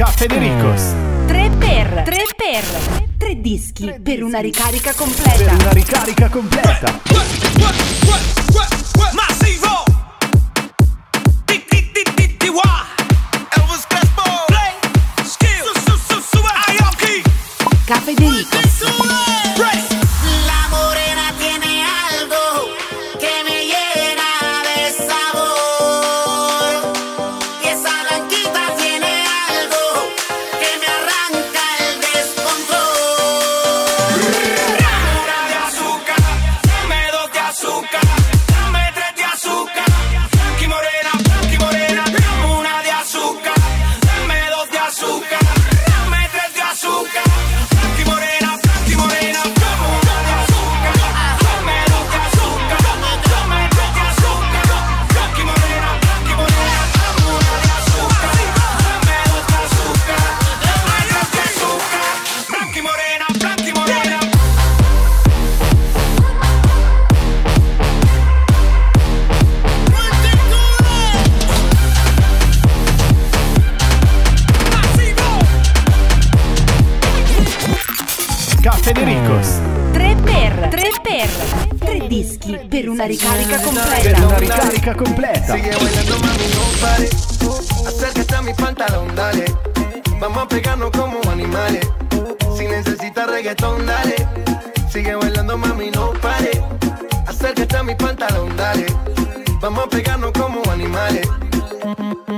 Caffedericos. 3 per 3 per 3 dischi per una ricarica Per completa. una ricarica completa. Massivo pantalón, dale. Vamos a pegarnos como animales. Si necesitas reggaetón, dale. Sigue bailando, mami, no pare. Acércate a mi pantalón, dale. Vamos a pegarnos como animales.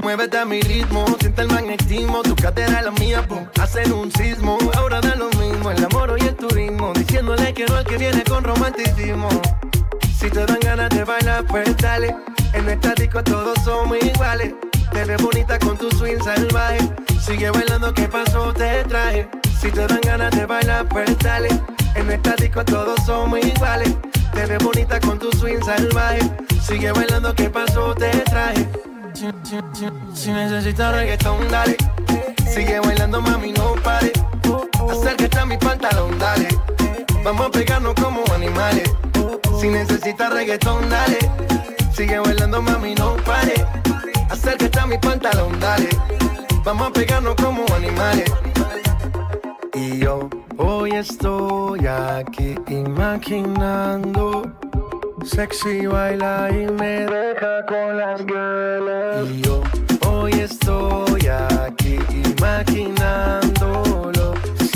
Muévete a mi ritmo, siente el magnetismo. Tu cadera es la mía, hacen un sismo. Ahora da lo mismo, el amor y el turismo. Diciéndole que no al que viene con romanticismo. Si te dan ganas de bailar, pues dale. En esta disco todos somos iguales. Te ves bonita con tu swing salvaje. Sigue bailando, ¿qué pasó? Te traje. Si te dan ganas de bailar, pues dale. En esta disco todos somos iguales. Te ves bonita con tu swing salvaje. Sigue bailando, ¿qué pasó? Te traje. Si, si- si- si necesitas reggaetón, dale. Sigue bailando, mami, no pare. Acércate a mi pantalón, dale. Vamos a pegarnos como animales. Si necesitas reggaetón, dale. Sigue bailando, mami, no pare. Acércate a mi pantalón, dale. Vamos a pegarnos como animales. Y yo hoy estoy aquí imaginando. Sexy baila y me deja con las ganas. Y yo hoy estoy aquí imaginándolo.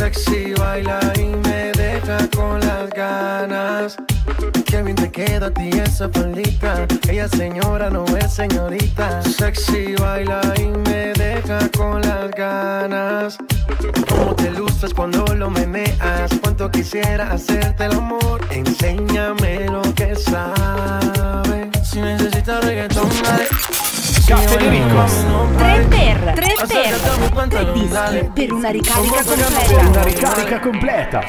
Sexy baila y me deja con las ganas. Qué bien te queda a ti esa faldita. Ella señora no es señorita. Sexy baila y me deja con las ganas. Cómo te luces cuando lo meneas. Cuánto quisiera hacerte el amor. Enséñame lo que sabes. Si necesitas reggaetón, dale. Caffedericos. 3 per 3 Acércate a mi per 3 pantalón, dischi per una ricarica Per una completa. ricarica completa.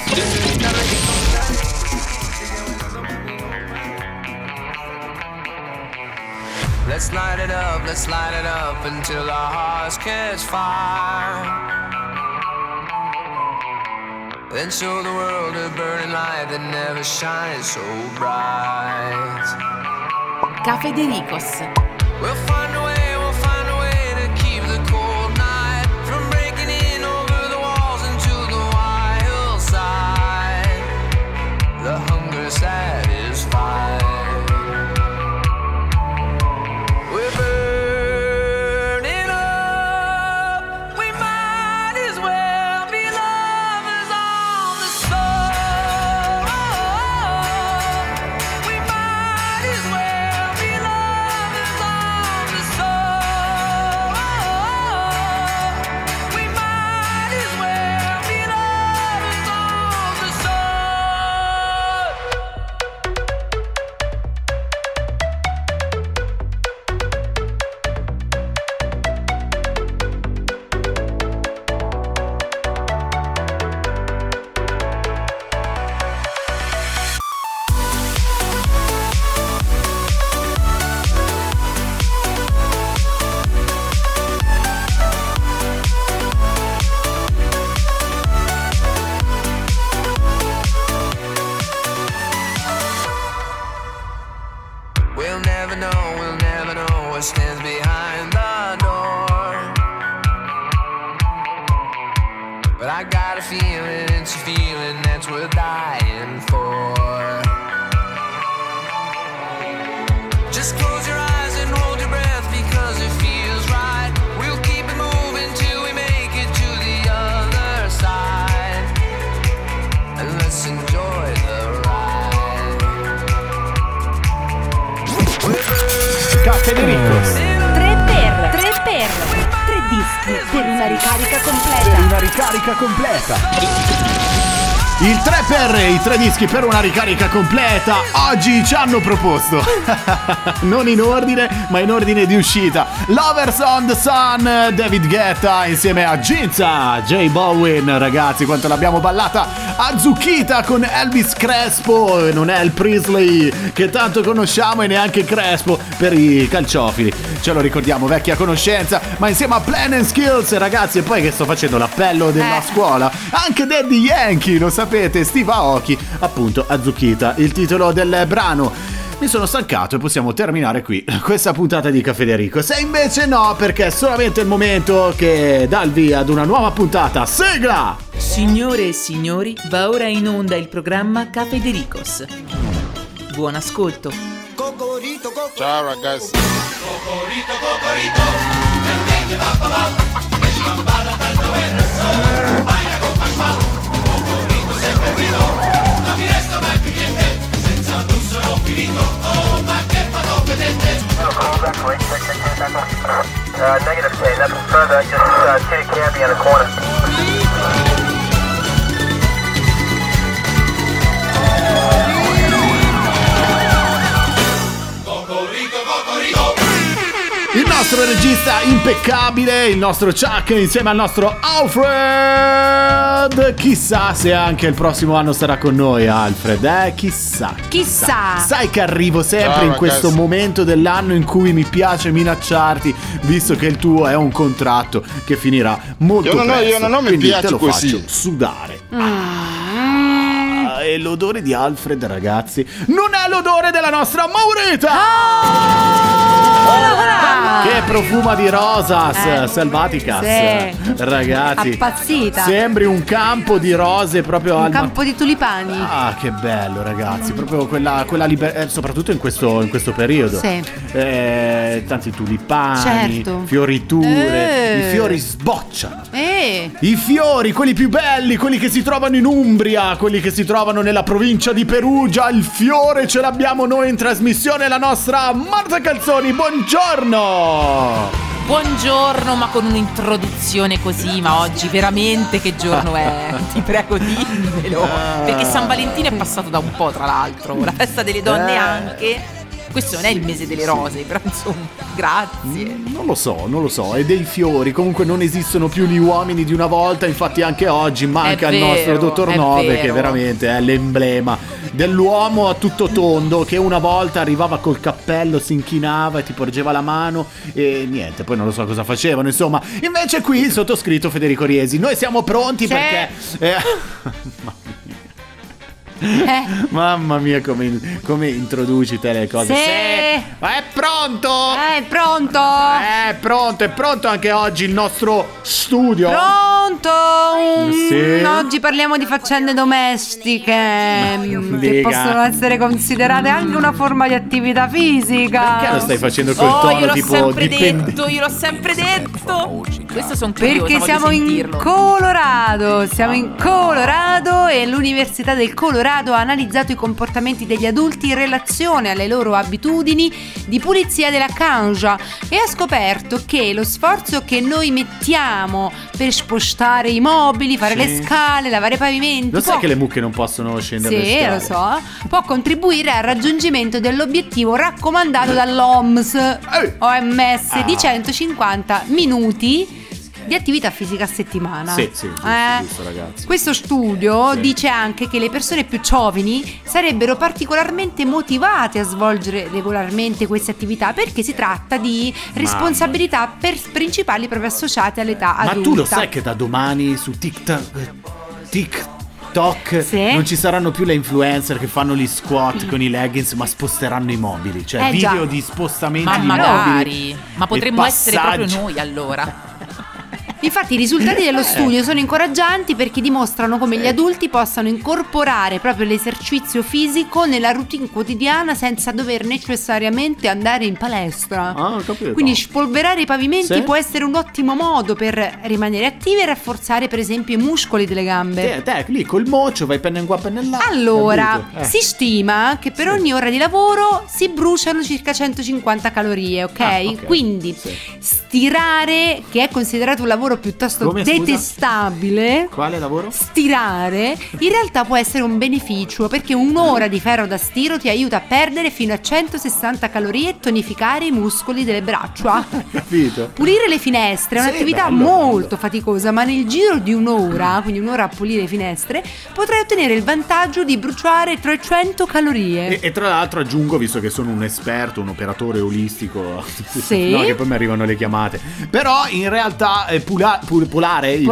Let's light it up, let's light it up until our hearts catch fire. Then show the world a burning light that never shines so bright. Caffedericos. We'll find a dischi per una ricarica completa. Oggi ci hanno proposto. non in ordine, ma in ordine di uscita. Lovers on the Sun, David Guetta insieme a Ginza, J Bowen. Ragazzi, quanto l'abbiamo ballata a Zucchita con Elvis Crespo. Non è il Priestley che tanto conosciamo e neanche Crespo per i calciofili. Ce lo ricordiamo, vecchia conoscenza. Ma insieme a Plan and Skills, ragazzi, e poi che sto facendo l'appello della Eh. scuola. Anche Daddy Yankee, lo sapete, Steve Aoki, appunto a Zucchita, il titolo del brano. Mi sono stancato e possiamo terminare qui questa puntata di Caffè Federico. Se invece no, perché è solamente il momento che dà il via ad una nuova puntata. Sigla! Signore e signori, va ora in onda il programma Cafedericos. Buon ascolto. Ciao ragazzi. Uh, negative K, nothing further, just uh, Kitty Candy in the corner. Il nostro regista impeccabile, il nostro Chuck insieme al nostro Alfred. Chissà se anche il prossimo anno sarà con noi Alfred, eh? Chissà. Chissà. Sai che arrivo sempre Ciao, in ragazzi. questo momento dell'anno in cui mi piace minacciarti, visto che il tuo è un contratto che finirà molto Io non ho- presto. io non ho mi quindi piace te lo così. faccio sudare. Ah, e l'odore di Alfred, ragazzi, non è l'odore della nostra Maurita! Che profuma di rosas Eh, selvaticas, sì. ragazzi. Appazzita. Sembri un campo di rose proprio Un al campo di tulipani. Ah, che bello, ragazzi. Proprio quella, quella libertà, soprattutto in questo, in questo periodo. Sì. Eh, tanti tulipani, Certo. fioriture. Eh. I fiori sbocciano. Eh, I fiori, quelli più belli, quelli che si trovano in Umbria, quelli che si trovano nella provincia di Perugia. Il fiore ce l'abbiamo noi in trasmissione, la nostra Marta Calzoni. Buongiorno! Buongiorno, ma con un'introduzione così, ma oggi veramente che giorno è? Ti prego dimmelo. Perché San Valentino è passato da un po', tra l'altro. La festa delle donne Eh. anche. Questo non è il mese delle rose, però insomma, grazie. Non lo so, non lo so, e dei fiori, comunque non esistono più gli uomini di una volta, infatti anche oggi manca È il nostro vero, dottor Nove che vero. veramente è l'emblema dell'uomo a tutto tondo che una volta arrivava col cappello, si inchinava e ti porgeva la mano e niente, poi non lo so cosa facevano, insomma. Invece qui il sottoscritto Federico Riesi, noi siamo pronti Sì. perché... eh, eh. Mamma mia come, come introduci te le cose. Sì. Ma è pronto? Eh, pronto? È pronto, è pronto anche oggi il nostro studio. Pronto? Sì. Mm, Oggi parliamo di faccende domestiche mm, che dica. possono essere considerate anche una forma di attività fisica. Perché lo stai facendo col Oh, tono io l'ho tipo sempre dipende- detto, io l'ho sempre detto. Questo sono curiosa, Perché siamo in. Colorado, siamo in Colorado e l'Università del Colorado ha analizzato i comportamenti degli adulti in relazione alle loro abitudini di pulizia della cangia e ha scoperto che lo sforzo che noi mettiamo per spostare i mobili, fare Sì. le scale, lavare i pavimenti, Lo sai può- che le mucche non possono scendere le sì, scale? lo so, può contribuire al raggiungimento dell'obiettivo raccomandato dall'OMS OMS Ah. di 150 minuti di attività fisica a settimana. Sì, sì, giusto, Eh? giusto, ragazzi. Questo studio Sì. dice anche che le persone più giovani sarebbero particolarmente motivate a svolgere regolarmente queste attività perché si tratta di responsabilità per- principali proprio associate all'età Ma adulta. tu lo sai che da domani su TikTok TikTok Sì. non ci saranno più le influencer che fanno gli squat con i leggings, ma sposteranno i mobili, cioè Eh, video già. di spostamenti Ma di magari, mobili. ma potremmo essere proprio noi allora. Infatti i risultati dello studio sono incoraggianti perché dimostrano come gli adulti possano incorporare proprio l'esercizio fisico nella routine quotidiana senza dover necessariamente andare in palestra. Ah, ho capito. Quindi spolverare i pavimenti Sì. può essere un ottimo modo per rimanere attivi e rafforzare per esempio i muscoli delle gambe. Te, te lì col mocio vai penna in qua penna in là. Allora? Eh. si stima che per ogni ora di lavoro si bruciano circa 150 calorie, ok? Ah, ok. Quindi Sì. stirare, che è considerato un lavoro piuttosto Come, detestabile, Quale lavoro? stirare in realtà può essere un beneficio perché un'ora di ferro da stiro ti aiuta a perdere fino a 160 calorie e tonificare i muscoli delle braccia. Capito? Pulire le finestre è Sì, un'attività bello, molto bello. faticosa, ma nel giro di un'ora, quindi un'ora a pulire le finestre, potrai ottenere il vantaggio di bruciare 300 calorie. E, e tra l'altro aggiungo, visto che sono un esperto, un operatore olistico, Sì. no, che poi mi arrivano le chiamate. Però in realtà eh, pula- pul- pulare, i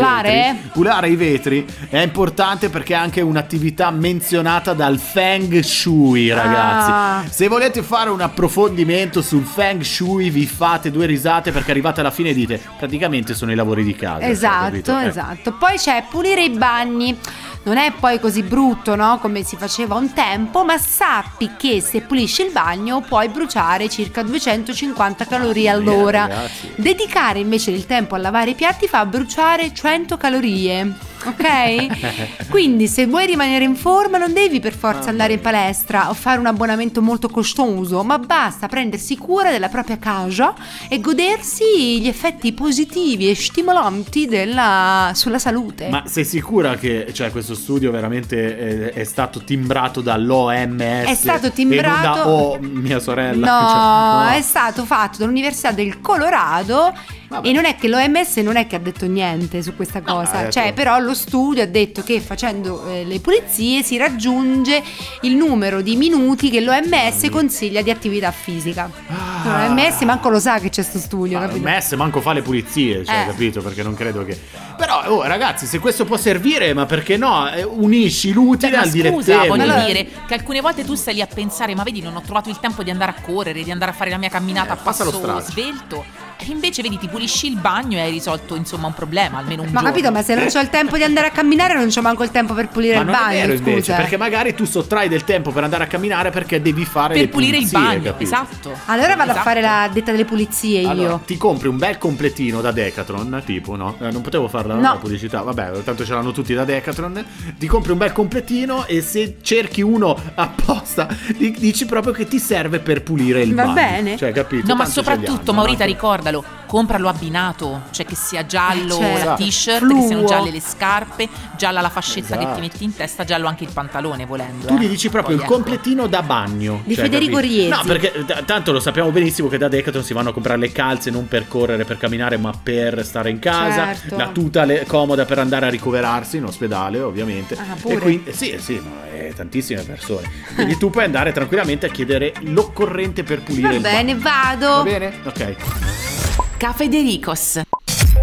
vetri, pulare i vetri è importante perché è anche un'attività menzionata dal Feng Shui, ragazzi. Ah. Se volete fare un approfondimento sul Feng Shui, vi fate due risate perché arrivate alla fine e dite praticamente sono i lavori di casa. cioè, Esatto? Eh. esatto. Poi c'è pulire i bagni. Non è poi così brutto, no? Come si faceva un tempo, ma sappi che se pulisci il bagno puoi bruciare circa 250 calorie all'ora. Dedicare invece del tempo a lavare i piatti fa bruciare 100 calorie. Ok? Quindi se vuoi rimanere in forma non devi per forza andare in palestra o fare un abbonamento molto costoso, ma basta prendersi cura della propria casa e godersi gli effetti positivi e stimolanti della- sulla salute. Ma sei sicura che cioè, questo studio veramente è, è stato timbrato dall'OMS? È stato timbrato- da oh, mia sorella. No, Cioè, è stato fatto dall'Università del Colorado Vabbè. e non è che l'OMS non è che ha detto niente su questa No, cosa, detto- cioè però lo studio ha detto che facendo eh, le pulizie si raggiunge il numero di minuti che l'OMS consiglia di attività fisica. Ah. L'OMS manco lo sa che c'è sto studio, Ma capito? l'OMS manco fa le pulizie, cioè, Eh. capito? Perché non credo che. Però, oh, ragazzi, se questo può servire, ma perché no? Eh, Unisci l'utile Cioè, ma al scusa, dilettevole. voglio Allora- dire che alcune volte tu stai lì a pensare, ma vedi, non ho trovato il tempo di andare a correre, di andare a fare la mia camminata Eh, a passa lo passo svelto. E invece, vedi, ti pulisci il bagno e hai risolto, insomma, un problema, almeno un Ma giorno. capito, ma se non c'ho il tempo di andare a camminare non c'ho manco il tempo per pulire Ma il bagno, è vero invece, scusa. perché magari tu sottrai del tempo per andare a camminare perché devi fare Per le pulire il pulizie, bagno, capito? esatto. Allora vado a Esatto. fare la detta delle pulizie io. Allora, ti compri un bel completino da Decathlon, tipo, no? Eh, non potevo farla No. la pubblicità, vabbè, tanto ce l'hanno tutti da Decathlon. Ti compri un bel completino e se cerchi uno apposta, di- dici proprio che ti serve per pulire il Va bagno. bene. Cioè, capito? No, ma soprattutto, Maurita, no? hello compralo abbinato, cioè che sia giallo certo. la t-shirt, Fluo. che siano gialle le scarpe, gialla la fascetta che Esatto. ti metti in testa, giallo anche il pantalone, volendo. Tu eh. gli dici proprio Poi, il ecco. completino da bagno. Di cioè, Federico capito? Riesi. No, perché t- tanto lo sappiamo benissimo che da Decathlon si vanno a comprare le calze non per correre, per camminare, ma per stare in casa. Certo. La tuta le- comoda per andare a ricoverarsi in ospedale, ovviamente. Ah, pure. E quindi, sì, sì, ma è tantissime persone. Quindi tu puoi andare tranquillamente a chiedere l'occorrente per pulire Va il bene, bagno. vado. Va bene? Ok. Cafedericos.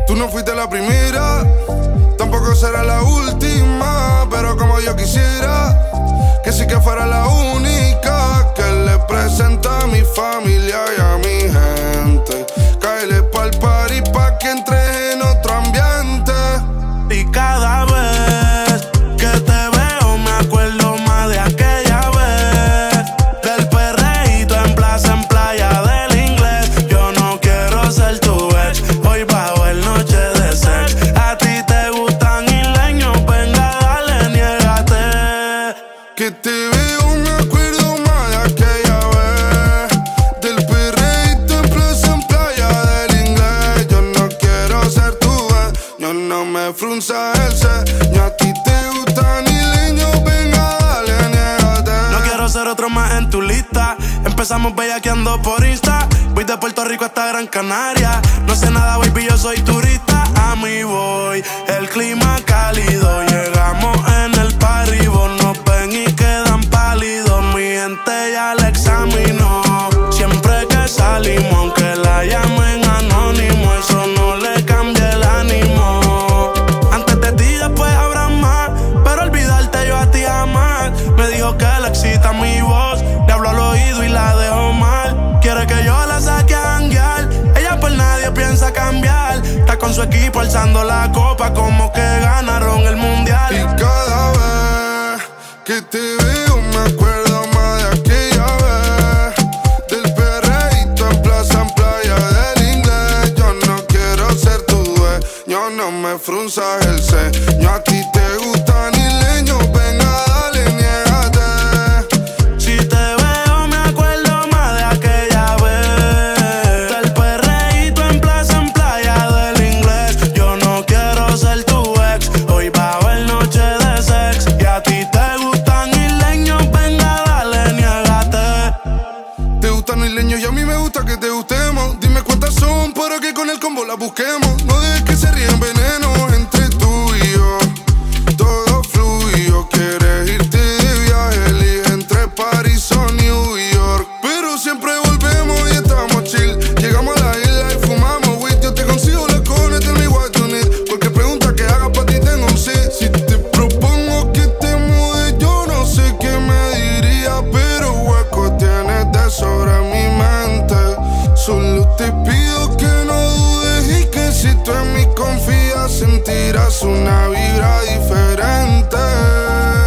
Tú no fuiste la primera, tampoco será la última, pero como yo quisiera, que sí que fuera la única que le presenta a mi familia y a mi gente. Cáele pa'l party pa' que entre en otro ambiente. Y cada Por Insta. Voy de Puerto Rico hasta Gran Canaria. No sé nada, baby, yo soy turista. A mí voy, el clima cálido. Sentirás una vibra diferente.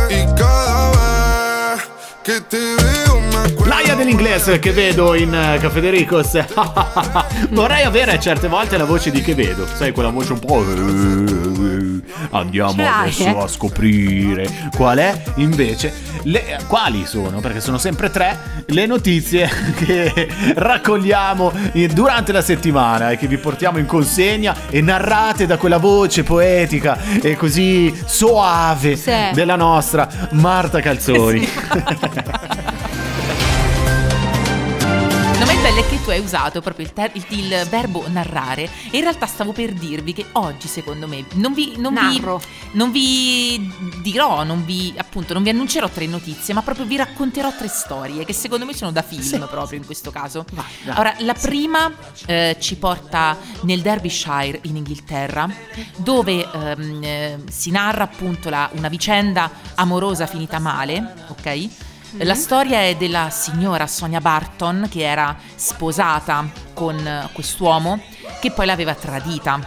Y cada vez que te veo dell'inglese che vedo in eh, Caffè De Ricos. Vorrei avere certe volte la voce di che vedo, sai quella voce un po'. Andiamo l'hai, adesso eh? a scoprire qual è invece le, quali sono, perché sono sempre tre le notizie che raccogliamo durante la settimana e che vi portiamo in consegna e narrate da quella voce poetica e così soave Sì. della nostra Marta Calzoni. No, è che tu hai usato proprio il, ter- il- il verbo narrare. E in realtà stavo per dirvi che oggi, secondo me, non vi, non vi, non vi dirò, non vi, appunto, non vi annuncerò tre notizie, ma proprio vi racconterò tre storie che secondo me sono da film proprio in questo caso. dai, Ora, la prima eh, ci porta nel Derbyshire in Inghilterra, dove ehm, eh, si narra appunto la- una vicenda amorosa finita male, ok? La storia è della signora Sonia Barton che era sposata con eh, quest'uomo che poi l'aveva tradita.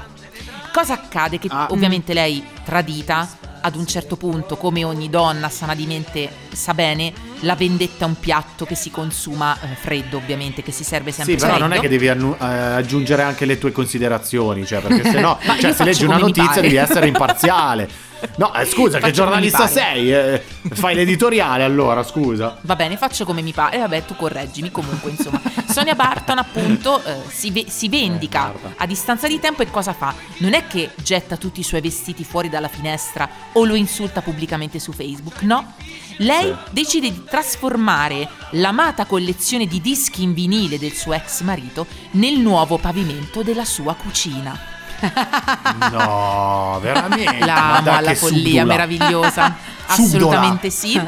Cosa accade? Che Ah. ovviamente lei tradita ad un certo punto, come ogni donna sana di mente sa bene, la vendetta è un piatto che si consuma eh, freddo, ovviamente, che si serve sempre Sì, però freddo. non è che devi annu- eh, aggiungere anche le tue considerazioni, cioè, perché se no, cioè, se leggi una notizia devi essere imparziale. No, eh, scusa, che giornalista sei? Eh, fai l'editoriale allora, scusa. Va bene, faccio come mi pare. E vabbè, tu correggimi comunque, insomma. Sonia Barton, appunto, eh, si, ve- si vendica guarda. a distanza di tempo e cosa fa? Non è che getta tutti i suoi vestiti fuori dalla finestra o lo insulta pubblicamente su Facebook, no. Lei decide di trasformare l'amata collezione di dischi in vinile del suo ex marito nel nuovo pavimento della sua cucina. No, veramente. La Ma amo dai, alla follia subdola. meravigliosa. Subdola. Assolutamente sì.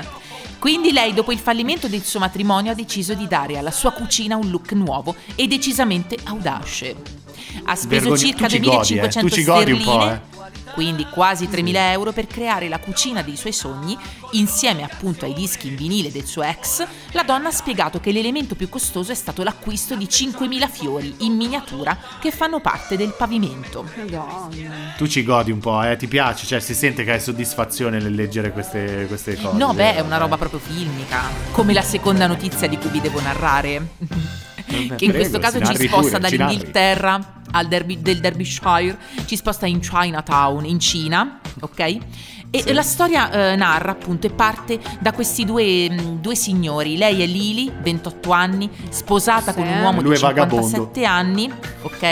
Quindi lei, dopo il fallimento del suo matrimonio, ha deciso di dare alla sua cucina un look nuovo e decisamente audace. Ha speso Vergogna- circa tu ci godi, eh. 2500 Tu ci godi un sterline, eh. Quindi quasi 3.000 euro per creare la cucina dei suoi sogni. Insieme appunto ai dischi in vinile del suo ex, la donna ha spiegato che l'elemento più costoso è stato l'acquisto di 5.000 fiori in miniatura che fanno parte del pavimento. Tu ci godi un po', eh, ti piace, cioè si sente che hai soddisfazione nel leggere queste, queste cose. No, beh, è una roba proprio filmica. Come la seconda notizia di cui vi devo narrare. che in prego, questo caso ci sposta pure, dall'Inghilterra al Derby- del Derbyshire, ci sposta in Chinatown, in Cina, ok? E la storia eh, narra appunto e parte da questi due, mh, due signori. Lei è Lily, 28 anni, sposata Sì. con un uomo Lui di è vagabondo. 57 anni, ok?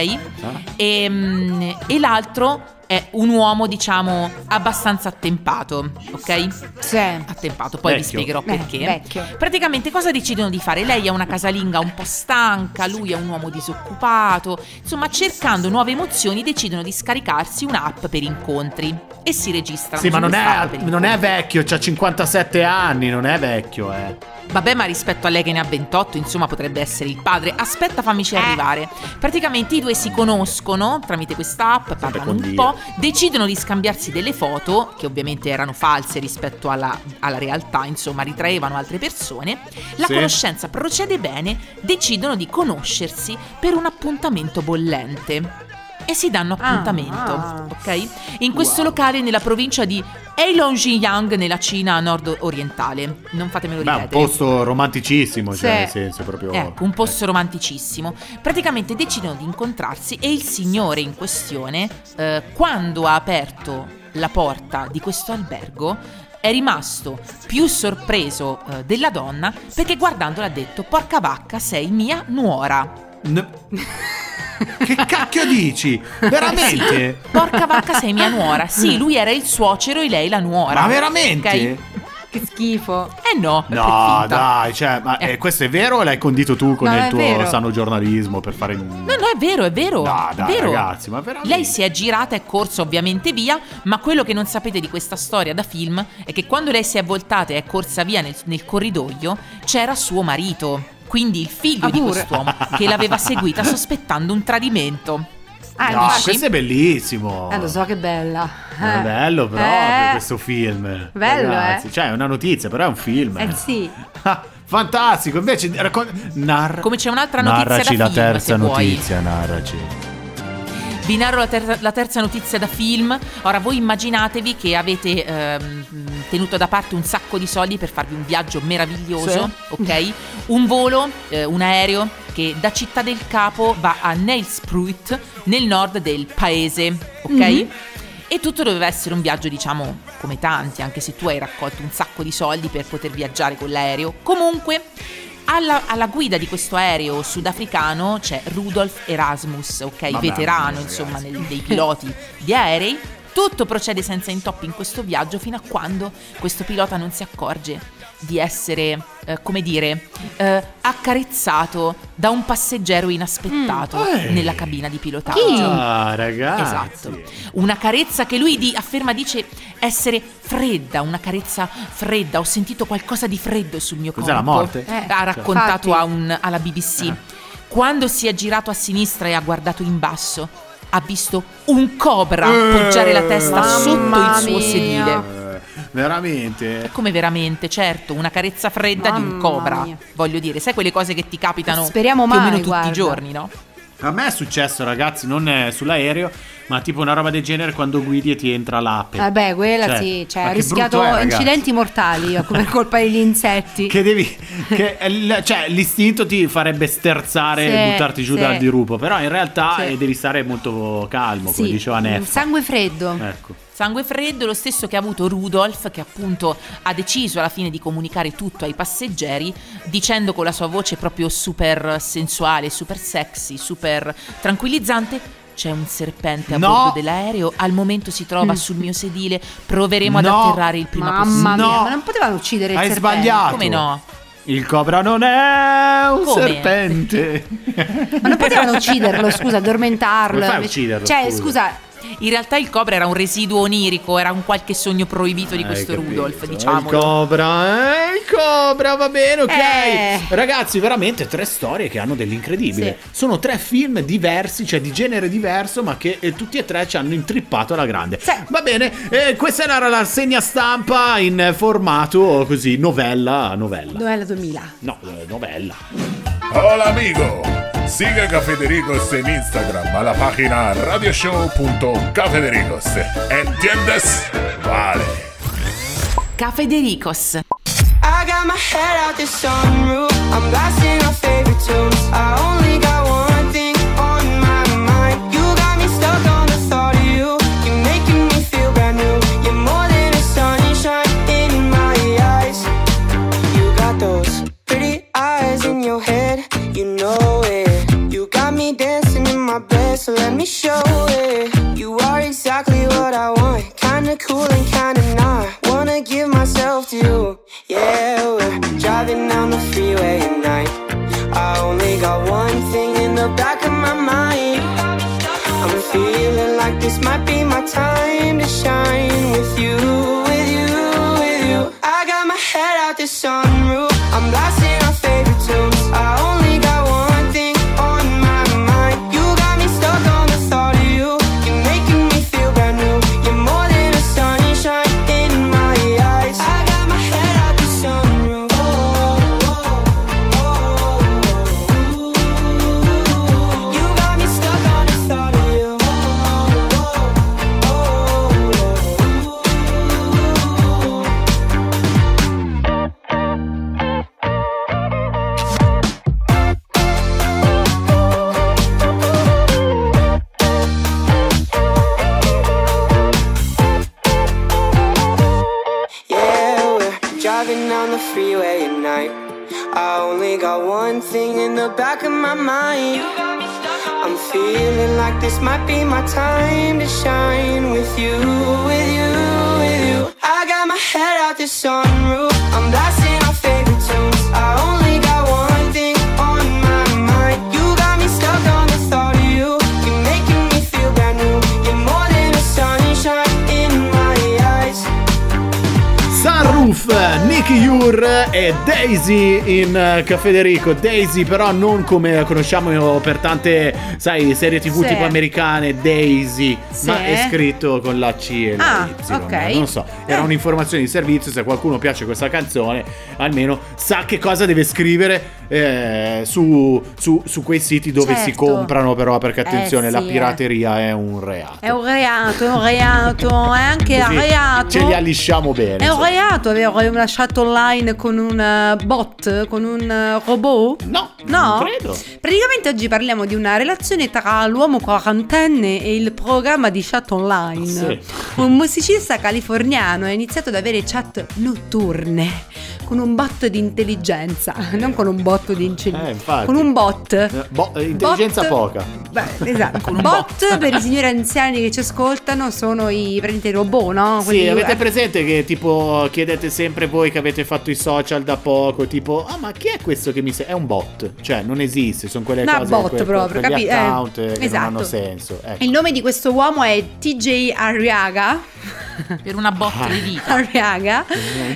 Ah. E, mh, e l'altro è un uomo, diciamo, abbastanza attempato, ok? Sì. Attempato, poi vi Vecchio. spiegherò Eh, perché. vecchio. Praticamente cosa decidono di fare? Lei è una casalinga un po' stanca, lui è un uomo disoccupato, insomma cercando nuove emozioni decidono di scaricarsi un'app per incontri e si registrano. Sì, ma non è, non è vecchio, c'ha 57 anni, non è vecchio, eh. Vabbè, ma rispetto a lei che ne ha 28, insomma, potrebbe essere il padre. Aspetta, fammici Eh. arrivare. Praticamente i due si conoscono tramite quest'app, parlano un po', decidono di scambiarsi delle foto, che ovviamente erano false rispetto alla, alla realtà, insomma, ritraevano altre persone. La Sì. conoscenza procede bene, decidono di conoscersi per un appuntamento bollente. E si danno appuntamento, ah. ok? In questo locale nella provincia di Heilongjiang nella Cina nord-orientale. Non fatemelo Beh, un ripetere. posto romanticissimo, cioè, nel senso proprio... Ecco, un posto romanticissimo. Praticamente decidono di incontrarsi e il signore in questione, eh, quando ha aperto la porta di questo albergo, è rimasto più sorpreso eh, della donna perché guardandola ha detto porca vacca sei mia nuora. N- che cacchio dici? Veramente? Sì, porca vacca sei mia nuora. Sì, lui era il suocero e lei la nuora. Ma veramente? Ok? Che schifo. Eh no, No, dai, cioè, ma eh, questo è vero o l'hai condito tu con No, il tuo vero. sano giornalismo per fare... No, no, è vero, è vero. No, è dai, vero. ragazzi, ma veramente? Lei si è girata e corsa ovviamente via, ma quello che non sapete di questa storia da film è che quando lei si è voltata e è corsa via nel, nel corridoio, c'era suo marito, quindi il figlio Ah, di quest'uomo, che l'aveva seguita sospettando un tradimento. Ah, No, infatti- questo è bellissimo. Eh, lo so che bella. È Eh. bello proprio Eh. questo film. Bello, Ragazzi, eh. Cioè, è una notizia, però è un film. Eh sì. Fantastico, invece raccon- narra- Come c'è un'altra notizia narraci da la film, terza se vuoi. notizia, narraci. Vi narro la, ter- la terza notizia da film. Ora voi immaginatevi che avete ehm, tenuto da parte un sacco di soldi per farvi un viaggio meraviglioso, ok? Un volo, eh, un aereo che da Città del Capo va a Neilspruit nel nord del paese, ok? Mhm. E tutto doveva essere un viaggio, diciamo, come tanti, anche se tu hai raccolto un sacco di soldi per poter viaggiare con l'aereo. Comunque, alla, alla guida di questo aereo sudafricano c'è Rudolf Erasmus, ok? Mamma Veterano, insomma, nel- dei piloti di aerei. Tutto procede senza intoppi in questo viaggio fino a quando questo pilota non si accorge di essere, eh, come dire, eh, accarezzato da un passeggero inaspettato Mm. nella cabina di pilotaggio. Ah, ragazzi. Esatto. Una carezza che lui di- afferma dice essere fredda, una carezza fredda. Ho sentito qualcosa di freddo sul mio Cos'è, la corpo. morte? Eh, ha raccontato infatti. a un- alla BBC. Quando si è girato a sinistra e ha guardato in basso, ha visto un cobra appoggiare la testa sotto il suo mia. sedile. Eh, veramente. Come veramente, certo, una carezza fredda di un Mamma cobra. mia. Voglio dire, sai quelle cose che ti capitano Speriamo più o mai, meno tutti guarda. i giorni, no? A me è successo, ragazzi, non è sull'aereo, ma tipo una roba del genere quando guidi e ti entra l'ape. Vabbè, quella Cioè, sì, cioè, ha rischiato è, incidenti mortali io, per colpa degli insetti. Che devi. Che cioè, l'istinto ti farebbe sterzare Sì, e buttarti giù sì. dal dirupo. Però in realtà Sì. eh, devi stare molto calmo, come Sì, diceva Neffa. sangue freddo. Ecco. Sangue freddo, lo stesso che ha avuto Rudolf, che appunto ha deciso alla fine di comunicare tutto ai passeggeri, dicendo con la sua voce proprio super sensuale, super sexy, super tranquillizzante. C'è un serpente a No. bordo dell'aereo, al momento si trova sul mio sedile, proveremo ad No. atterrare il prima Mamma possibile. mia, No. ma non potevano uccidere il Hai serpente. sbagliato. Come no? Il cobra non è un Come? serpente. Ma non potevano ucciderlo, scusa, addormentarlo. Come fai a ucciderlo, Cioè, scusa? scusa, In realtà il cobra era un residuo onirico, era un qualche sogno proibito di Hai questo. Rudolf, Il diciamo. cobra, eh, il cobra, va bene, ok. Eh. Ragazzi, veramente tre storie che hanno dell'incredibile. Sono tre film diversi, cioè di genere diverso, ma che eh, tutti e tre ci hanno intrippato alla grande. Sì. Va bene, eh, questa era la rassegna stampa in formato così, novella, novella. dov'è la 2000? No, eh, novella. Hola amigo, sigue a Cafedericos en Instagram a la página radioshow.cafedericos. ¿Entiendes? Vale. Cafedericos. I got my head out the sunroof. I'm blasting our favorite tunes. I only got time to shine with like this might be my time to shine with you, with you, with you. I got my head out the sunroof. Nicky Ur e Daisy in eh, Caffè Federico. Daisy però non come la conosciamo per tante, sai, serie tv Sì. tipo americane, Daisy, Sì. ma è scritto con la C e la Ah, Y. ok. Non so, era Eh. un'informazione di servizio, se a qualcuno piace questa canzone, almeno sa che cosa deve scrivere eh, su, su- su quei siti dove si Certo. comprano però, perché attenzione, Eh, la sì, eh. pirateria è un reato. È un reato, è un reato, è anche un reato. Ce li allisciamo bene. È un reato una chat online con un eh, bot, con un eh, robot? No, No? credo. Praticamente oggi parliamo di una relazione tra l'uomo quarantenne e il programma di chat online. Sì. Un musicista californiano ha iniziato ad avere chat notturne con un bot di intelligenza, non con un bot di intelligenza. Eh, infatti. con un bot. Eh, bo- eh, intelligenza Bot- poca. Beh, esatto. bot, per i signori anziani che ci ascoltano sono i i robot, no? Sì, Quelli- avete presente che tipo chiedete sempre voi che avete fatto i social da poco, tipo, ah ma chi è questo che mi sei? È un bot, cioè non esiste, sono quelle Una cose, bot que- proprio, capi- eh, account eh, che esatto. non hanno senso. Ecco. Il nome di questo uomo è TJ Arriaga. Per una botta Ah. di vita. Arriaga.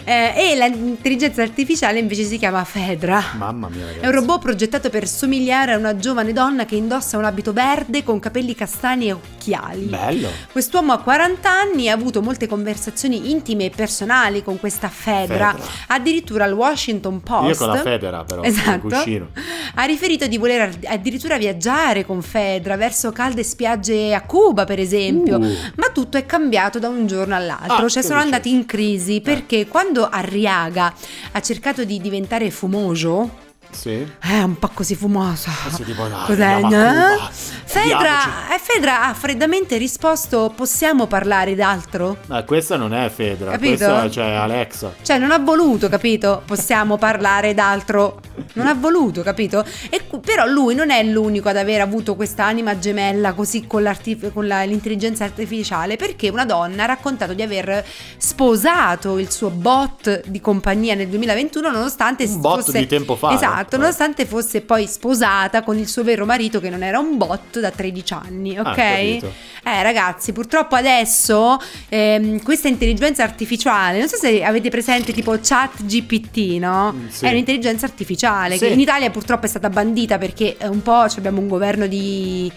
Eh, e l'intelligenza artificiale invece si chiama Fedra. Mamma mia, ragazzi. È un robot progettato per somigliare a una giovane donna che indossa un abito verde con capelli castani e occhiali. Bello. Quest'uomo ha 40 anni e ha avuto molte conversazioni intime e personali con questa Fedra. Fedra. Addirittura il Washington Post. Io con la federa però, Esatto. il cuscino. Ha riferito di voler ad- addirittura viaggiare con Fedra verso calde spiagge a Cuba, per esempio. Uh. Ma tutto è cambiato da un giorno all'altro. Ah, cioè, sono andati in crisi perché quando Arriaga ha cercato di diventare fumoso. Sì. Eh, un po' così fumosa. Sì, tipo, dai, Cos'è? eh? Cuba. Fedra, Andiamoci. eh, Fedra ha freddamente risposto: Possiamo parlare d'altro? Ma questa non è Fedra, Capito? questa cioè Alexa. Cioè, non ha voluto, capito? Possiamo parlare d'altro. Non ha voluto, capito? E, però lui non è l'unico ad aver avuto questa anima gemella così con, con la- l'intelligenza artificiale, perché una donna ha raccontato di aver sposato il suo bot di compagnia nel 2021, nonostante Un bot fosse. di tempo fa, Esatto, eh. nonostante fosse poi sposata con il suo vero marito, che non era un bot da 13 anni, ok? Ah. Eh ragazzi, purtroppo adesso ehm, questa intelligenza artificiale, non so se avete presente tipo chat GPT, no? Mm, sì. È un'intelligenza artificiale Sì. che in Italia purtroppo è stata bandita perché eh, un po' abbiamo un governo di...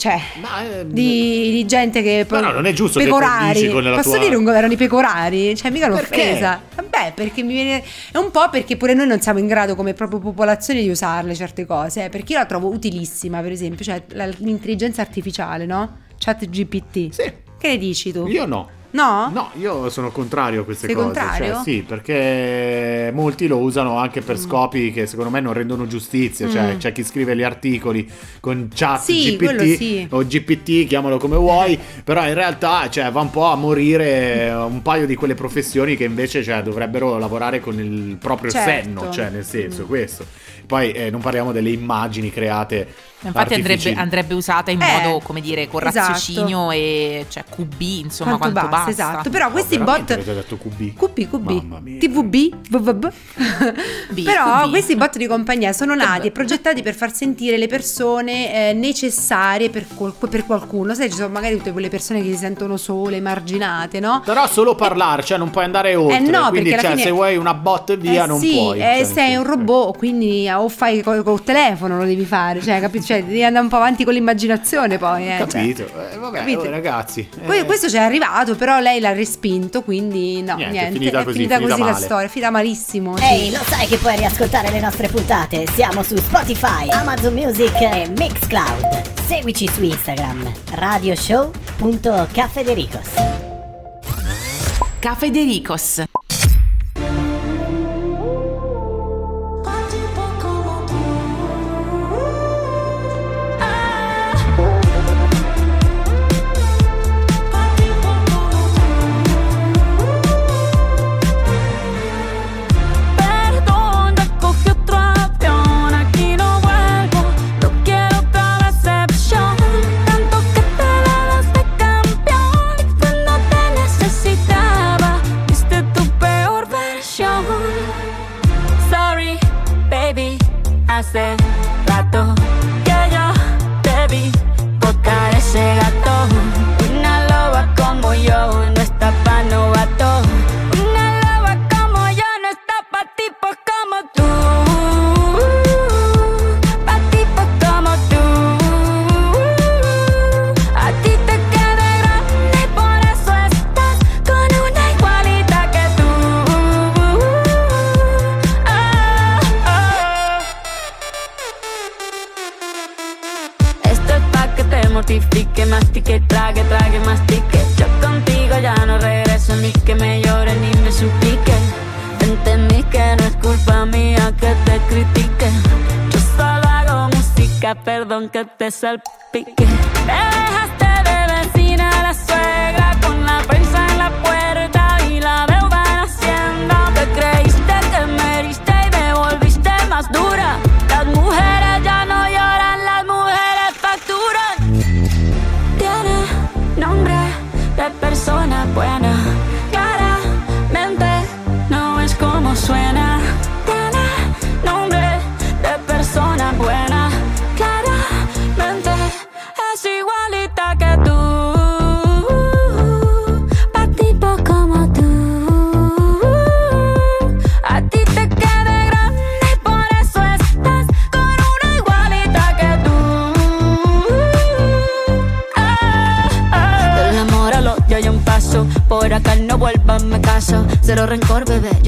Cioè, Ma, ehm, di, di gente che... Ma no, non è giusto che pecorari. condici con Posso tua- dire un governo di pecorari? Cioè, mica un'offesa. Vabbè, perché mi viene... È un po' perché pure noi non siamo in grado come proprio popolazione di usarle certe cose. eh, Perché io la trovo utilissima, per esempio. Cioè, la- l'intelligenza artificiale, no? Chat GPT. Sì. Che ne dici tu? Io no. No? No, io sono contrario a queste Sei cose. contrario? Cioè, sì, perché molti lo usano anche per scopi che secondo me non rendono giustizia. Cioè, Mm. c'è chi scrive gli articoli con chat Sì, GPT sì. o GPT, chiamalo come vuoi. però in realtà cioè, va un po' a morire un paio di quelle professioni che invece cioè, dovrebbero lavorare con il proprio Certo. senno. Cioè, nel senso, questo. Poi eh, non parliamo delle immagini create. Infatti andrebbe, andrebbe usata in Eh, modo, come dire, con esatto. raziocinio e cioè QB, insomma, Quanto quanto, basta, basta. esatto. Però questi Veramente bot... avete detto QB? QB, QB. TVB, VVB. B, Però QB. questi bot di compagnia sono nati e progettati per far sentire le persone eh, necessarie per, qual- per qualcuno. Sai, ci sono magari tutte quelle persone che si sentono sole, emarginate, no? Però solo parlare, cioè non puoi andare oltre. Eh no, quindi, cioè, fine- se vuoi una bot via, eh non sì, puoi. eh, cioè, sei nel un senso- robot, quindi o fai col, col telefono lo devi fare, cioè, capi- cioè, devi andare un po' avanti con l'immaginazione poi. Eh, cioè. Capito? Eh, vabbè, Capito? oh, ragazzi. eh, Que- Questo ci è arrivato, però lei l'ha respinto, quindi no, Niente, niente, è finita così, finita così la storia, è finita malissimo. sì. Ehi, lo sai che puoi riascoltare le nostre puntate? Siamo su Spotify, Amazon Music e Mixcloud. Seguici su Instagram, radioshow.cafedericos. Cafedericos. Que te salpique.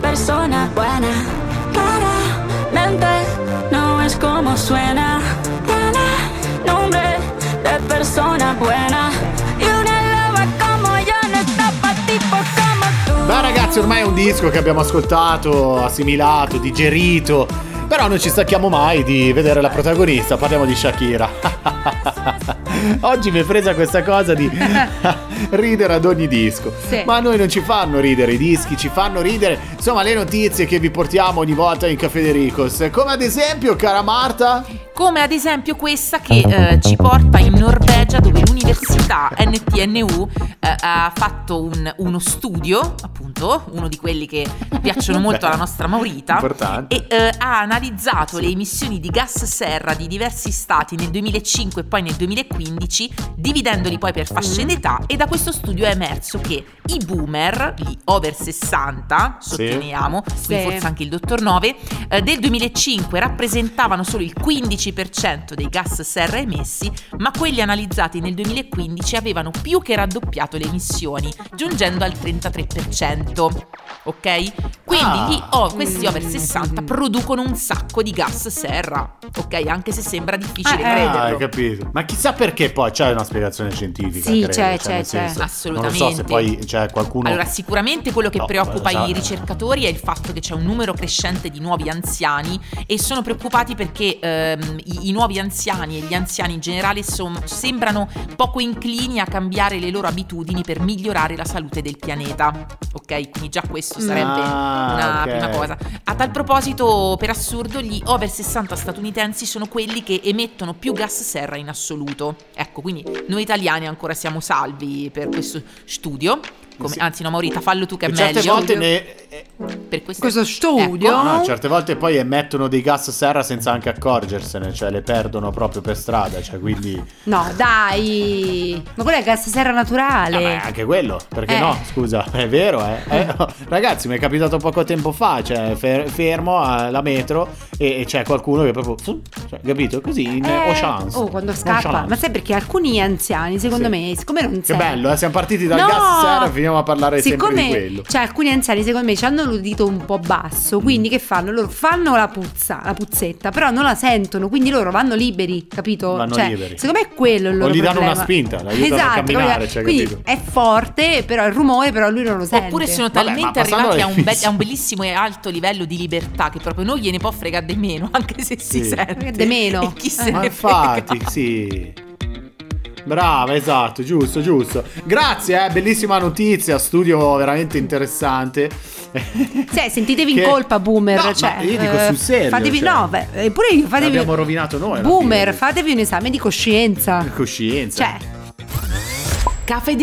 persona buena. Claramente no es como suena. Tiene nombre de persona buena. Y una loba como yo no está pa' tipo. Beh ragazzi ormai è un disco che abbiamo ascoltato, assimilato, digerito, però non ci stacchiamo mai di vedere la protagonista, parliamo di Shakira. Oggi mi è presa questa cosa di ridere ad ogni disco, Sì. ma a noi non ci fanno ridere i dischi, ci fanno ridere insomma le notizie che vi portiamo ogni volta in Caffè De Ricos, come ad esempio cara Marta... Come ad esempio questa che eh, ci porta in Norvegia dove l'università NTNU eh, ha fatto un- uno studio, appunto, uno di quelli che piacciono molto alla nostra Maurita, Importante. e eh, ha analizzato le emissioni di gas serra di diversi stati nel 2005 e poi nel 2015, dividendoli poi per fasce d'età e da questo studio è emerso che i boomer, gli over 60, sottolineiamo, quindi Sì. forse anche il dottor 9, eh, del 2005 rappresentavano solo il 15% dei gas serra emessi, ma quelli analizzati nel 2015 avevano più che raddoppiato le emissioni, giungendo al 33%. Ok? Quindi Ah. gli o- questi over 60 producono un sacco di gas serra, ok? Anche se sembra difficile Ah, hai crederlo. capito. Ma chissà perché poi c'è una spiegazione scientifica. Sì, credo, c'è, cioè, c'è, senso, Assolutamente. Non lo so se poi c'è qualcuno. Allora, sicuramente quello che No, preoccupa esatto. i ricercatori è il fatto che c'è un numero crescente di nuovi anziani e sono preoccupati perché ehm, i, i nuovi anziani e gli anziani in generale son- sembrano poco inclini a cambiare le loro abitudini per migliorare la salute del pianeta. Ok, quindi già questo sarebbe Ah, una ok. prima cosa. A tal proposito, per assurdo, gli over 60 statunitensi sono quelli che emettono più gas serra in assoluto. Ecco, quindi noi italiani ancora siamo salvi per questo studio. Come- Sì. Anzi, no, Maurita, fallo tu che è E certe meglio. volte ne- Per questo, Questo studio? Ecco. No, certe volte poi emettono dei gas serra senza anche accorgersene, cioè le perdono proprio per strada, cioè quindi... No, dai. Ma quello è gas serra naturale. Vabbè, anche quello, perché Eh. no? Scusa, è vero, eh? Eh, oh, Ragazzi, mi è capitato poco tempo fa, cioè fer- fermo alla metro e, e c'è qualcuno che proprio, cioè, capito? Così in Eh, oh chance. Oh, quando scappa. Ma sai perché alcuni anziani, secondo me, siccome non Che bello, eh? siamo partiti dal No! gas serra e finiamo a parlare sempre di Siccome quello. cioè, alcuni anziani, secondo me, hanno l'udito un po' basso. Quindi, che fanno? Loro fanno la puzza, la puzzetta, però non la sentono. Quindi loro vanno liberi, capito? Vanno cioè, liberi. Secondo me è quello il O loro gli danno problema. una spinta, l'aiutano a esatto, camminare, cioè, Quindi capito? è forte, però il rumore, però lui non lo sente. Oppure sono Vabbè, talmente passando arrivati a un, be- a un bellissimo e alto livello di libertà che proprio non gliene può fregare di meno, anche se si Sì. sente. De meno. E chi se Ma ne infatti, sì. Brava, esatto, giusto, giusto. Grazie, eh, bellissima notizia, studio veramente interessante. Cioè, sentitevi in Che- colpa, boomer. No, cioè, ma io dico eh, sul serio, Fatevi, cioè. no, beh, eppure io fatevi. L'abbiamo rovinato noi. Boomer, fatevi un esame di coscienza. Coscienza. Cioè, Caffè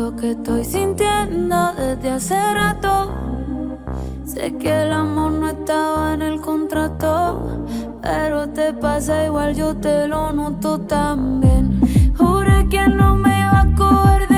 esto. que estoy sintiendo desde hace rato. Sé que el amor no estaba en el contrato, pero te pasa igual, yo te lo noto también. Juré que no me iba a coger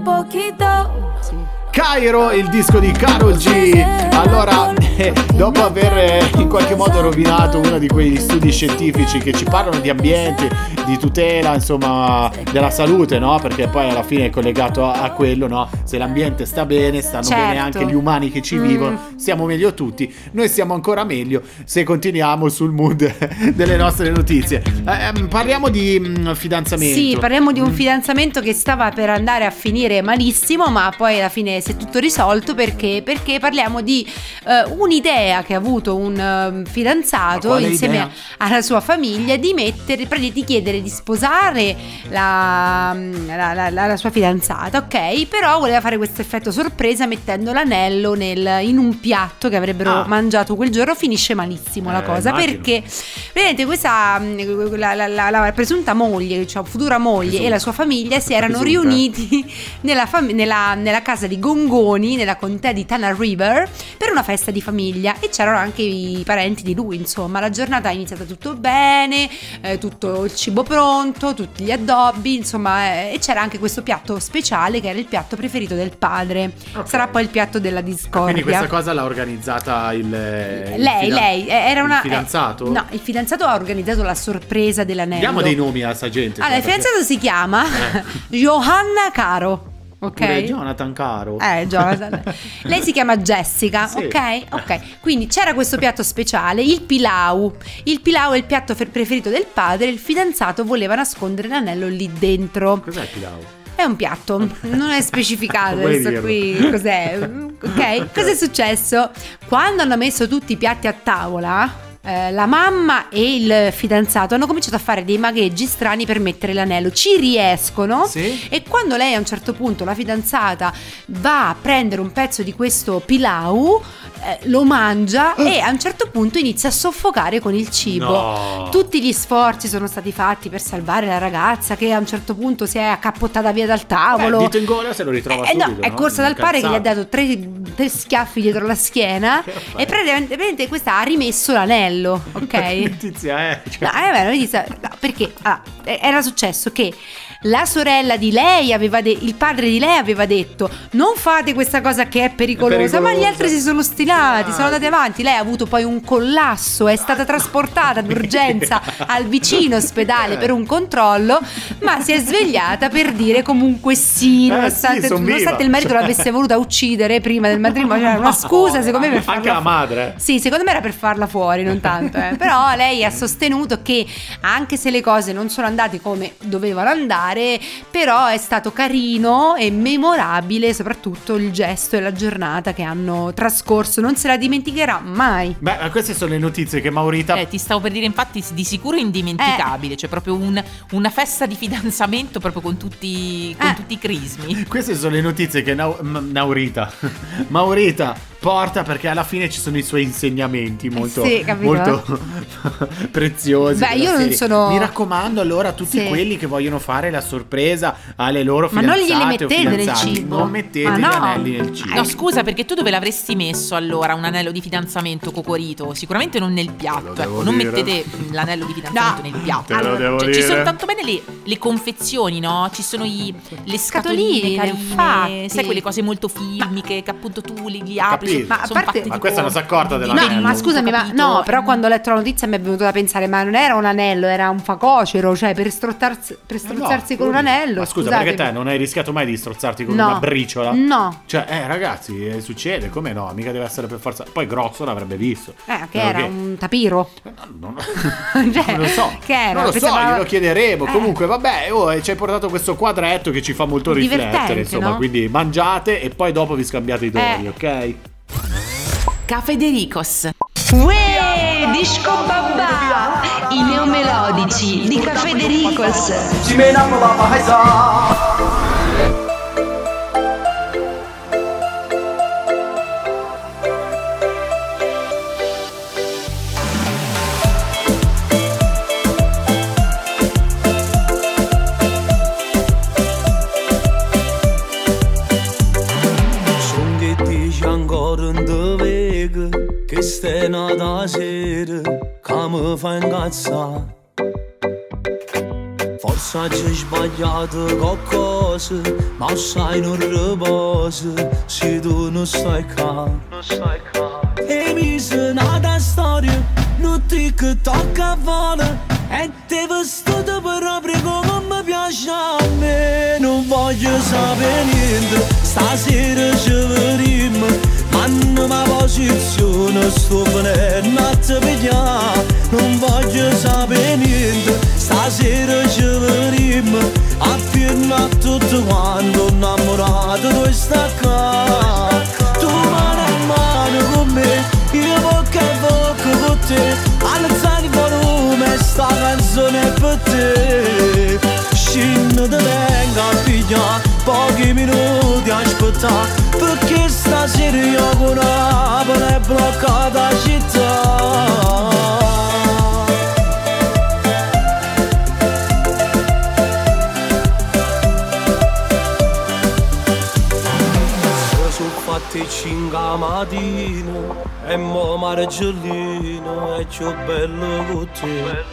poquito. Cairo, il disco di Karol G. Allora, dopo aver eh, in qualche modo rovinato uno di quegli studi scientifici che ci parlano di ambiente, di tutela, insomma, della salute, no? Perché poi alla fine è collegato a, a quello, no? Se l'ambiente sta bene, stanno Certo. bene anche gli umani che ci Mm. vivono, siamo meglio tutti. Noi siamo ancora meglio se continuiamo sul mood delle nostre notizie. Eh, ehm, parliamo di mm, fidanzamento. Sì, parliamo di un Mm. fidanzamento che stava per andare a finire malissimo, ma poi alla fine si è tutto risolto perché, perché parliamo di eh, un'idea che ha avuto un eh, fidanzato insieme idea? alla sua famiglia di mettere, praticamente di chiedere di sposare la, la- la- la- la sua fidanzata, ok? Però voleva fare questo effetto sorpresa mettendo l'anello nel- in un piatto che avrebbero Ah. mangiato quel giorno. Finisce malissimo la Eh, cosa immagino. perché Vedete, questa la, la- la- la presunta moglie, cioè futura moglie Presunta. e la sua famiglia si erano Presunta. riuniti nella, fam- nella- nella casa di Gongoni, nella contea di Tana River, per una festa di famiglia e c'erano anche i parenti di lui, insomma. La giornata è iniziata tutto bene, eh, tutto il cibo pronto, tutti gli addobbi, insomma, eh, e c'era anche questo piatto speciale che era il piatto preferito del padre. Ok. Sarà poi il piatto della discordia. Quindi questa cosa l'ha organizzata il, il Lei, fida- lei, eh, era una. il fidanzato? eh, no, il fidanzato ha organizzato la sorpresa dell'anello. Diamo dei nomi a sta gente. Allora, il cioè, perché- fidanzato si chiama Johanna Caro. Ok. Pure Jonathan Caro. Eh, Jonathan. Lei si chiama Jessica, Sì. ok? Ok. Quindi c'era questo piatto speciale, il pilau. Il pilau è il piatto fe- preferito del padre. Il fidanzato voleva nascondere l'anello lì dentro. Cos'è il pilau? È un piatto, non è specificato adesso qui cos'è. Ok, cosa è successo? Quando hanno messo tutti i piatti a tavola, eh, la mamma e il fidanzato hanno cominciato a fare dei magheggi strani per mettere l'anello. Ci riescono Sì. e quando lei a un certo punto, la fidanzata, va a prendere un pezzo di questo pilau, eh, lo mangia e a un certo punto inizia a soffocare con il cibo. No. Tutti gli sforzi sono stati fatti per salvare la ragazza che a un certo punto si è accappottata via dal tavolo. Beh, dito in gola se lo ritrova Eh, no, subito, è corsa dal padre che gli ha dato tre, tre schiaffi dietro la schiena e praticamente questa ha rimesso l'anello, ok? Letizia, eh. cioè- No, beh, vedi, sa- no, perché ah, era successo che la sorella di lei aveva de- il padre di lei aveva detto non fate questa cosa che è pericolosa, ma gli pericolosa. altri si sono ostinati, sono andati avanti. Lei ha avuto poi un collasso, è stata trasportata d'urgenza al vicino ospedale per un controllo, ma si è svegliata per dire comunque sì, Eh, nonostante, sì, son viva. nonostante il marito l'avesse voluta uccidere prima del matrimonio. Era una scusa, secondo me, per farla Anche la fu- madre. Sì, secondo me era per farla fuori, non tanto. eh. Però lei ha sostenuto che anche se le cose non sono andate come dovevano andare, però è stato carino e memorabile soprattutto il gesto e la giornata che hanno trascorso. Non se la dimenticherà mai. Beh, ma queste sono le notizie che Maurita Eh, ti stavo per dire, infatti, di sicuro indimenticabile. Cioè, proprio un- una festa di fidanzamento proprio con tutti, con Eh. tutti i crismi. Queste sono le notizie che Nau- M- Naurita Maurita porta perché alla fine ci sono i suoi insegnamenti molto, sì, molto preziosi. Beh, io non serie. sono- Mi raccomando allora a tutti Sì. quelli che vogliono fare la sorpresa alle loro Ma non fidanzate glieli o mettete nel fidanzati, cibo. Non mettete Ma gli no. anelli nel cibo. No, scusa, perché tu dove l'avresti messo allora un anello di fidanzamento cocorito? Sicuramente non nel piatto. Ecco, non dire. mettete l'anello di fidanzamento nel piatto. Te lo devo Cioè, dire. ci sono tanto bene le, le confezioni, no? Ci sono i, le scatoline Scatoline, carine, infatti. sai quelle cose molto filmiche che appunto tu li, li apri. Capito. Ma a parte- Ma questa non si è accorta dell'anello. No, ma scusami, ma no, però quando ho letto la notizia mi è venuto da pensare, ma non era un anello, era un facocero, cioè per, strottarsi- per strozzarsi No, con un anello. Ma scusa, scusate. perché te non hai rischiato mai di strozzarti con No. una briciola? No. Cioè, eh, ragazzi, eh, succede, come no? Mica deve essere per forza. Poi grosso l'avrebbe visto. Eh, che era un tapiro. Non, Cioè, non lo so. Che era? Non lo so, glielo chiederemo. Eh. Comunque, vabbè, oh, e ci hai portato questo quadretto che ci fa molto riflettere. Insomma, no? quindi mangiate e poi dopo vi scambiate i doni, Eh. ok? Cafedericos. Uè, disco babà, i neomelodici di Caffè De Ricos. Mi fa incazzare Forse hai sbagliato qualcosa Ma sai non riposa Se tu non stai qua E mi sono nata storia Non ti che tocca a vola E ti vestito proprio come mi piace a me Non voglio sapere niente Stasera ci vedremo ma posizione Sto venendo a te pigliare Non voglio sapere niente Stasera ci Appena a tutto quanto Innamorato tu sta qua Tu mano a mano con me Io bocca a bocca con te Alzare il volume Sta canzone è per te Scinno te venga a pigliare Pochi minuti a aspettare Perché stasera io con mattina E mo margellino è più bello te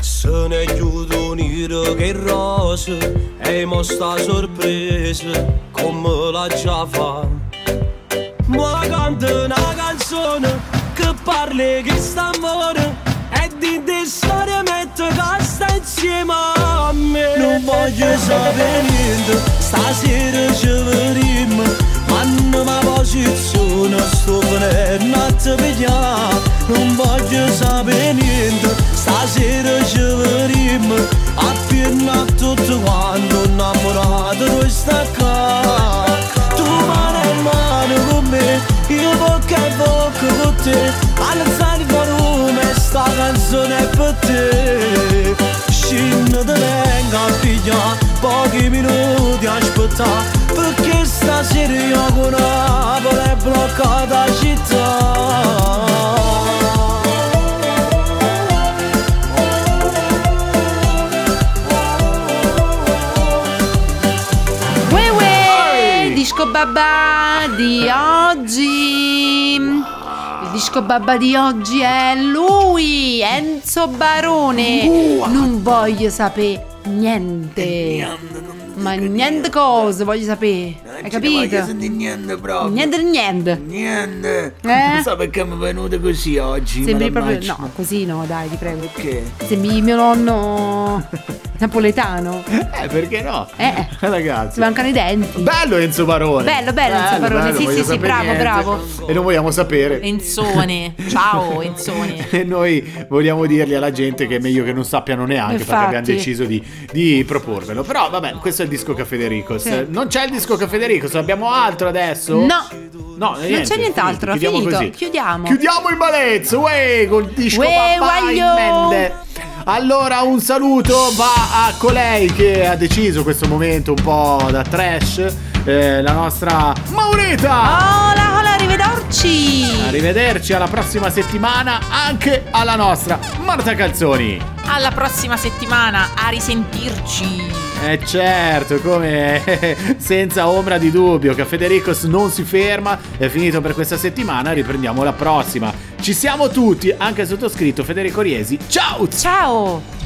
Se ne chiudo nero che rosa E mo sta sorpresa come la già fa Ma canta una canzone che parli che sta amore E di te storia mette che sta insieme a me. Non voglio sapere niente, stasera ci vedremo Manno ma posizione, sto venendo a te pigliare Non voglio sapere niente, stasera ci vedremo Appena tutto quanto innamorato tu sta qua Tu mano a mano con me, io bocca a bocca con te Perché stasera io con Napoli è bloccata la città Uè, uè, disco babà di oggi. Il disco babba di oggi è lui, Enzo Barone. Non voglio sapere niente. Ma niente cosa voglio sapere. Hai capito? niente proprio. Niente di niente. Niente. Eh? Non so perché mi è venuto così oggi. Sembri proprio. immagino. No, così no, dai, ti prego. Perché? Sembri mio nonno napoletano. Eh, perché no? Eh, Ragazzi. si mancano i denti. Bello Enzo Barone. Bello, bello, Enzo Barone. Sì, voglio sì, sì, sapere bravo, niente. bravo. E non vogliamo sapere. Enzone. Ciao, Enzone. E noi vogliamo dirgli alla gente che è meglio che non sappiano neanche perché Infatti. abbiamo deciso di, di proporvelo. Però vabbè, questo è il disco Caffè Dericos. Sì. Non c'è il disco Caffè Dericos, abbiamo altro adesso? No. No, Non c'è nient'altro, ha chiudiamo finito. così. Chiudiamo. Chiudiamo il balezzo, uè, col disco Uè, papà. Allora un saluto va a colei che ha deciso questo momento un po' da trash, eh, la nostra Maurita. Hola, hola, arrivederci. Arrivederci alla prossima settimana anche alla nostra Marta Calzoni. Alla prossima settimana, a risentirci. Eh certo, come senza ombra di dubbio che Federicos non si ferma, è finito per questa settimana, riprendiamo la prossima. Ci siamo tutti, anche il sottoscritto Federico Riesi. Ciao! Ciao!